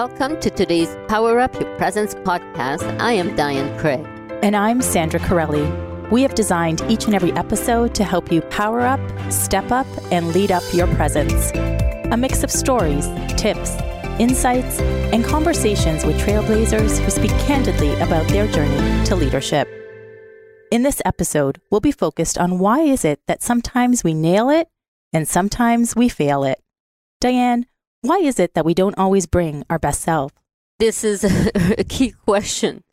Welcome to today's Power Up Your Presence podcast. I am Diane Craig. And I'm Sandra Corelli. We have designed each and every episode to help you power up, step up, and lead up your presence. A mix of stories, tips, insights, and conversations with trailblazers who speak candidly about their journey to leadership. In this episode, we'll be focused on why is it that sometimes we nail it and sometimes we fail it. Diane, why is it that we don't always bring our best self? This is a key question.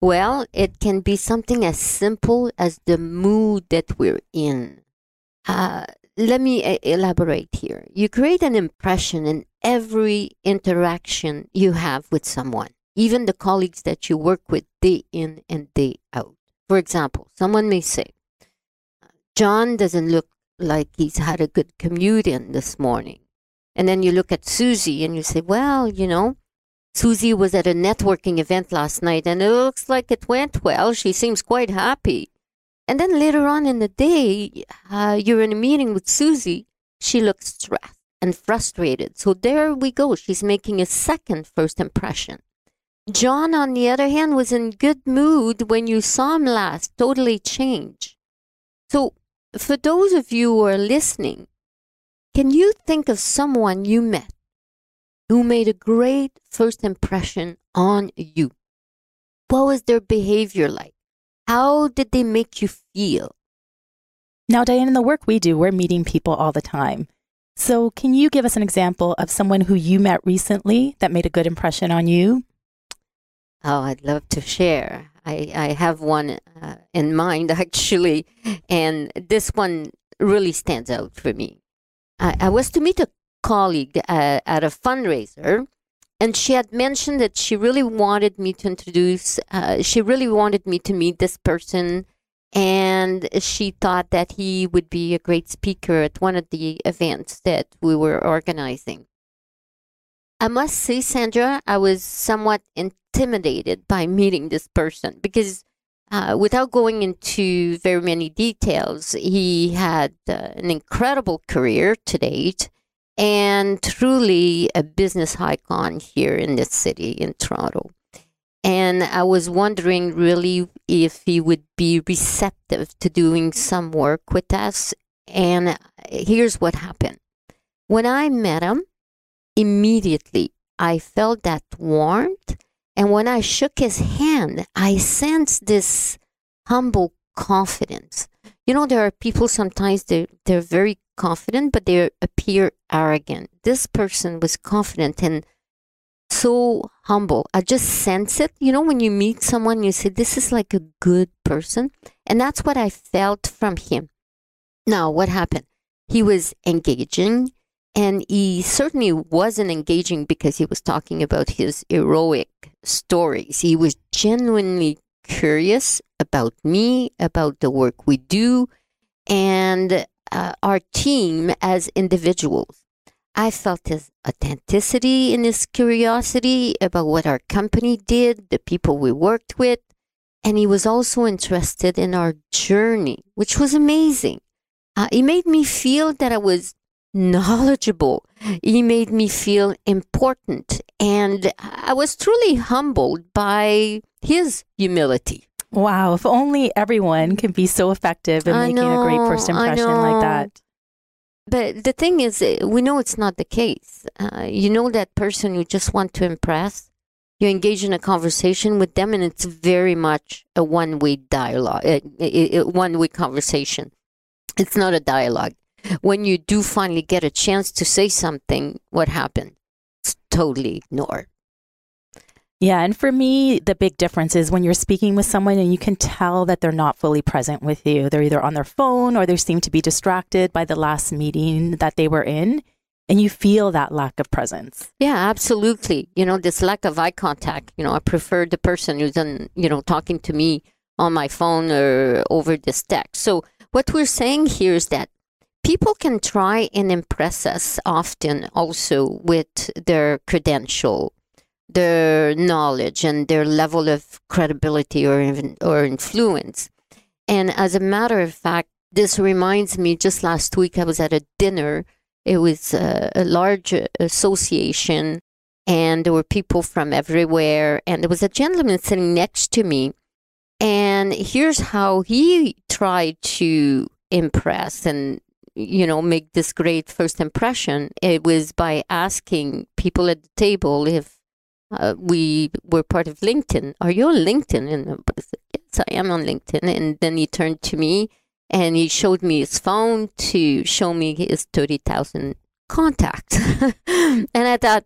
Well, it can be something as simple as the mood that we're in. Uh, let me elaborate here. You create an impression in every interaction you have with someone, even the colleagues that you work with day in and day out. For example, someone may say, John doesn't look like he's had a good commute in this morning. And then you look at Susie and you say, well, you know, Susie was at a networking event last night and it looks like it went well. She seems quite happy. And then later on in the day, uh, you're in a meeting with Susie. She looks stressed and frustrated. So there we go. She's making a second first impression. John, on the other hand, was in good mood when you saw him last, totally changed. So for those of you who are listening, can you think of someone you met who made a great first impression on you? What was their behavior like? How did they make you feel? Now, Diane, in the work we do, we're meeting people all the time. So, can you give us an example of someone who you met recently that made a good impression on you? Oh, I'd love to share. I, I have one uh, in mind, actually, and this one really stands out for me. I, I was to meet a colleague uh, at a fundraiser, and she had mentioned that she really wanted me to introduce, uh, she really wanted me to meet this person, and she thought that he would be a great speaker at one of the events that we were organizing. I must say, Sandra, I was somewhat intimidated by meeting this person because uh, without going into very many details, he had uh, an incredible career to date and truly a business icon here in this city in Toronto. And I was wondering really if he would be receptive to doing some work with us. And here's what happened. When I met him, immediately I felt that warmth and when I shook his hand, I sensed this humble confidence. You know, there are people sometimes they they're very confident, but they appear arrogant. This person was confident and so humble. I just sense it. You know, when you meet someone, you say, This is like a good person. And that's what I felt from him. Now, what happened? He was engaging, and he certainly wasn't engaging because he was talking about his heroic stories. He was genuinely curious about me, about the work we do, and uh, our team as individuals. I felt his authenticity in his curiosity about what our company did, the people we worked with, and he was also interested in our journey, which was amazing. Uh, he made me feel that I was knowledgeable. He made me feel important. And I was truly humbled by his humility. Wow. If only everyone can be so effective in I making know, a great first impression like that. But the thing is, eh, we know it's not the case. Uh, you know that person you just want to impress. You engage in a conversation with them, and it's very much a one-way dialogue, a, a, a one-way conversation. It's not a dialogue when you do finally get a chance to say something, what happened? It's totally ignored. Yeah, and for me, the big difference is when you're speaking with someone and you can tell that they're not fully present with you. They're either on their phone or they seem to be distracted by the last meeting that they were in, and you feel that lack of presence. Yeah, absolutely. You know, this lack of eye contact. You know, I prefer the person who's on, you know, talking to me on my phone or over this text. So what we're saying here is that people can try and impress us often also with their credential, their knowledge, and their level of credibility or, or influence. And as a matter of fact, this reminds me just last week I was at a dinner. It was a, a large association and there were people from everywhere. And there was a gentleman sitting next to me. And here's how he tried to impress and you know make this great first impression it was by asking people at the table if uh, we were part of linkedin. Are you on linkedin? And I said, yes i am on linkedin. And then he turned to me and he showed me his phone to show me his 30000 contacts. And i thought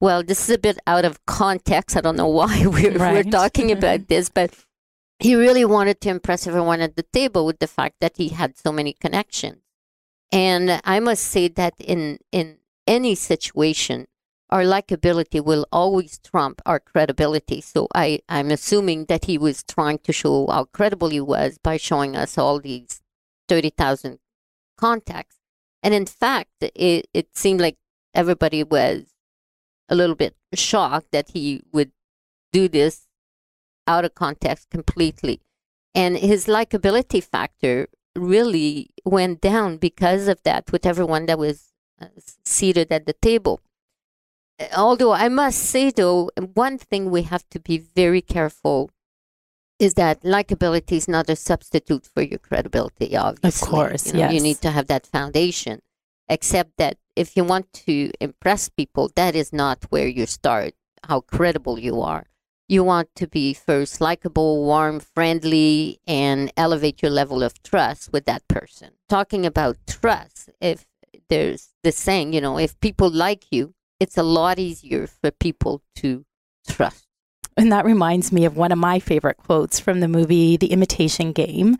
well this is a bit out of context. I don't know why we're, Right. we're talking about this but he really wanted to impress everyone at the table with the fact that he had so many connections. And I must say that in in any situation, our likability will always trump our credibility. So I, I'm assuming that he was trying to show how credible he was by showing us all these 30,000 contacts. And in fact, it, it seemed like everybody was a little bit shocked that he would do this out of context completely. And his likability factor really went down because of that with everyone that was uh, seated at the table. Although I must say, though, one thing we have to be very careful is that likability is not a substitute for your credibility, obviously. Of course, you, know, you need to have that foundation. Except that if you want to impress people, that is not where you start, how credible you are you want to be first likable, warm, friendly, and elevate your level of trust with that person. Talking about trust, if there's the saying, you know, if people like you, it's a lot easier for people to trust. And that reminds me of one of my favorite quotes from the movie The Imitation Game,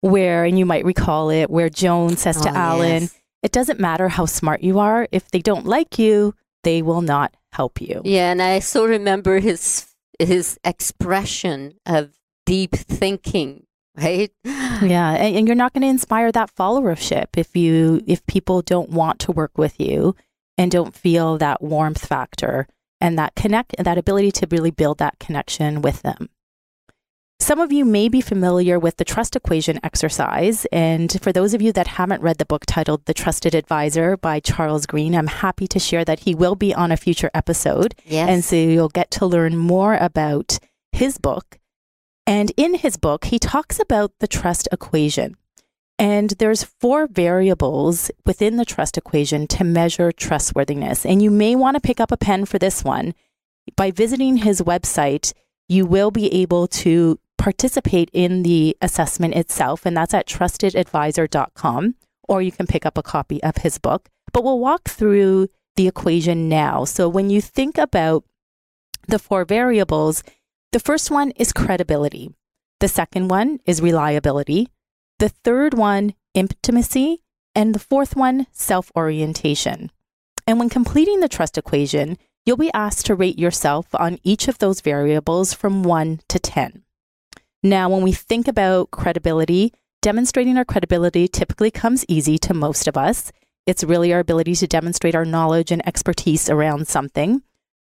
where, and you might recall it, where Joan says to Oh, Alan, yes. It doesn't matter how smart you are, if they don't like you, they will not help you. Yeah, and I still remember his his expression of deep thinking, right? Yeah, and, and you're not going to inspire that followership if you if people don't want to work with you and don't feel that warmth factor and that connect and that ability to really build that connection with them. Some of you may be familiar with the trust equation exercise. And for those of you that haven't read the book titled The Trusted Advisor by Charles Green, I'm happy to share that he will be on a future episode. Yes. And so you'll get to learn more about his book. And in his book, he talks about the trust equation. And there's four variables within the trust equation to measure trustworthiness. And you may want to pick up a pen for this one. By visiting his website, you will be able to participate in the assessment itself, and that's at trustedadvisor.com, or you can pick up a copy of his book. But we'll walk through the equation now. So when you think about the four variables, the first one is credibility. The second one is reliability. The third one, intimacy. And the fourth one, self orientation. And when completing the trust equation, you'll be asked to rate yourself on each of those variables from 1 to 10. Now, when we think about credibility, demonstrating our credibility typically comes easy to most of us. It's really our ability to demonstrate our knowledge and expertise around something.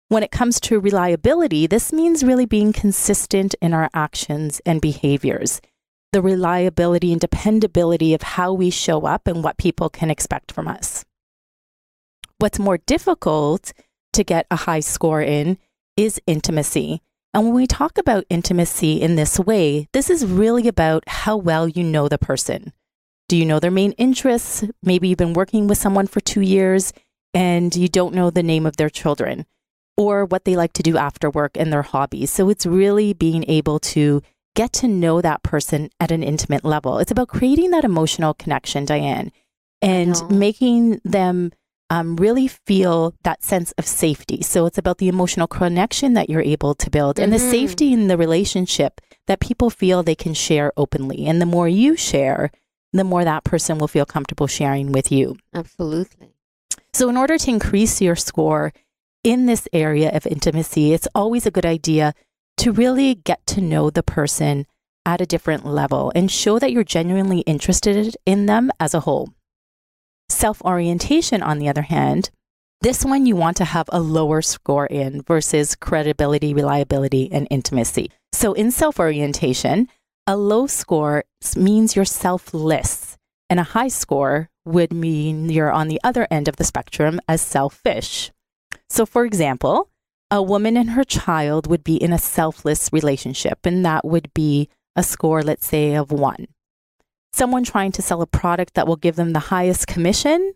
When it comes to reliability, this means really being consistent in our actions and behaviors. The reliability and dependability of how we show up and what people can expect from us. What's more difficult to get a high score in is intimacy. And when we talk about intimacy in this way, this is really about how well you know the person. Do you know their main interests? Maybe you've been working with someone for two years and you don't know the name of their children or what they like to do after work and their hobbies. So it's really being able to get to know that person at an intimate level. It's about creating that emotional connection, Diane, and making them um, really feel that sense of safety. So it's about the emotional connection that you're able to build and the Mhm. safety in the relationship that people feel they can share openly. And the more you share, the more that person will feel comfortable sharing with you. Absolutely. So, in order to increase your score in this area of intimacy, it's always a good idea to really get to know the person at a different level and show that you're genuinely interested in them as a whole. Self orientation, on the other hand, this one you want to have a lower score in versus credibility, reliability, and intimacy. So, in self orientation, a low score means you're selfless, and a high score would mean you're on the other end of the spectrum as selfish. So, for example, A woman and her child would be in a selfless relationship, and that would be a score, let's say, of one. Someone trying to sell a product that will give them the highest commission,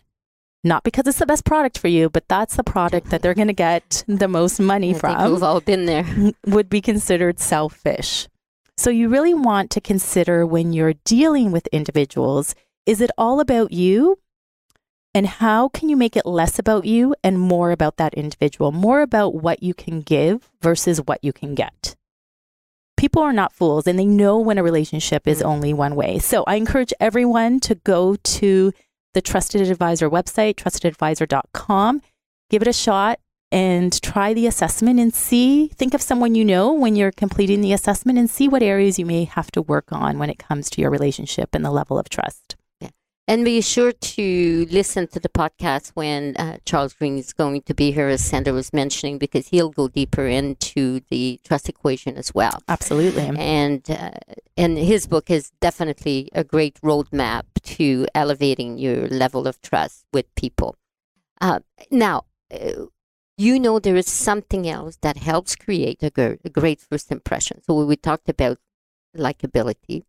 not because it's the best product for you, but that's the product that they're going to get the most money I from. we've all been there. would be considered selfish. So you really want to consider when you're dealing with individuals, is it all about you? And how can you make it less about you and more about that individual, more about what you can give versus what you can get? People are not fools and they know when a relationship is mm. only one way. So I encourage everyone to go to the Trusted Advisor website, trustedadvisor.com, give it a shot and try the assessment and see, think of someone you know when you're completing the assessment and see what areas you may have to work on when it comes to your relationship and the level of trust. And be sure to listen to the podcast when uh, Charles Green is going to be here, as Sandra was mentioning, because he'll go deeper into the trust equation as well. Absolutely. And uh, and his book is definitely a great roadmap to elevating your level of trust with people. Uh, now, uh, you know there is something else that helps create a, a great first impression. So we talked about likability.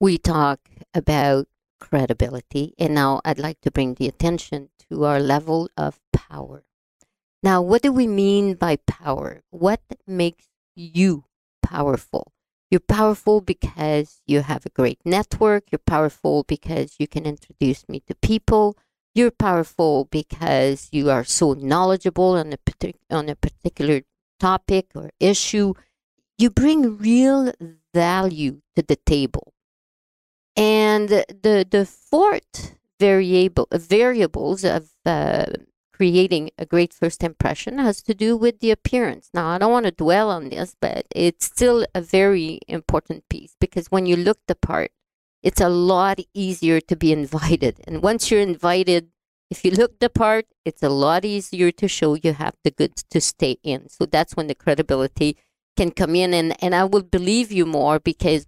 We talk about credibility. And now I'd like to bring the attention to our level of power. Now, what do we mean by power? What makes you powerful? You're powerful because you have a great network. You're powerful because you can introduce me to people. You're powerful because you are so knowledgeable on a, partic- on a particular topic or issue. You bring real value to the table. And the the fourth variable variables of uh, creating a great first impression has to do with the appearance. Now, I don't want to dwell on this, but it's still a very important piece because when you look the part, it's a lot easier to be invited. And once you're invited, if you look the part, it's a lot easier to show you have the goods to stay in. So that's when the credibility can come in, and and I will believe you more because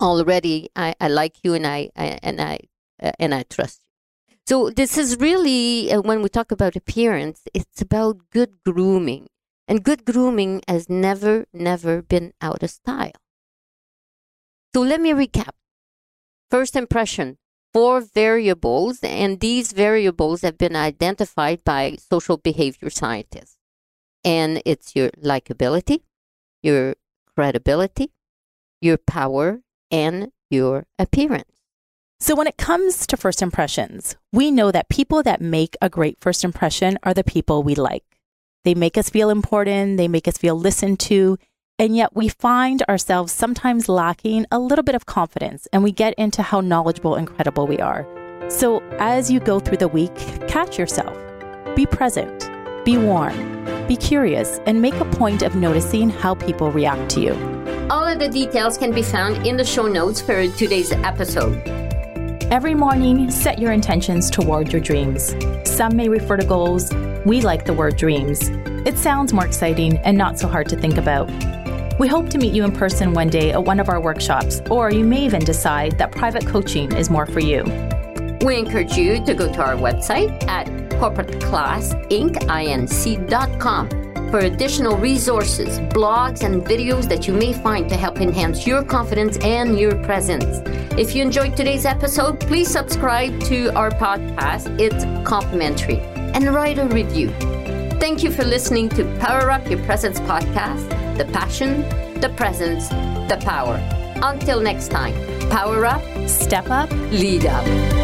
already I, I like you and I, I and I uh, and I trust you. So this is really uh, when we talk about appearance, it's about good grooming, and good grooming has never never been out of style. So let me recap. First impression, four variables, and these variables have been identified by social behavior scientists. And it's your likability, your credibility, your power, and your appearance. So, when it comes to first impressions, we know that people that make a great first impression are the people we like. They make us feel important, they make us feel listened to, and yet we find ourselves sometimes lacking a little bit of confidence and we get into how knowledgeable and credible we are. So, as you go through the week, catch yourself. Be present, be warm, be curious, and make a point of noticing how people react to you. All of the details can be found in the show notes for today's episode. Every morning, set your intentions toward your dreams. Some may refer to goals. We like the word dreams. It sounds more exciting and not so hard to think about. We hope to meet you in person one day at one of our workshops, or you may even decide that private coaching is more for you. We encourage you to go to our website at corporateclassinc.com for additional resources, blogs, and videos that you may find to help enhance your confidence and your presence. If you enjoyed today's episode, please subscribe to our podcast. It's complimentary and write a review. Thank you for listening to Power Up Your Presence podcast the passion, the presence, the power. Until next time, power up, Step up. lead up.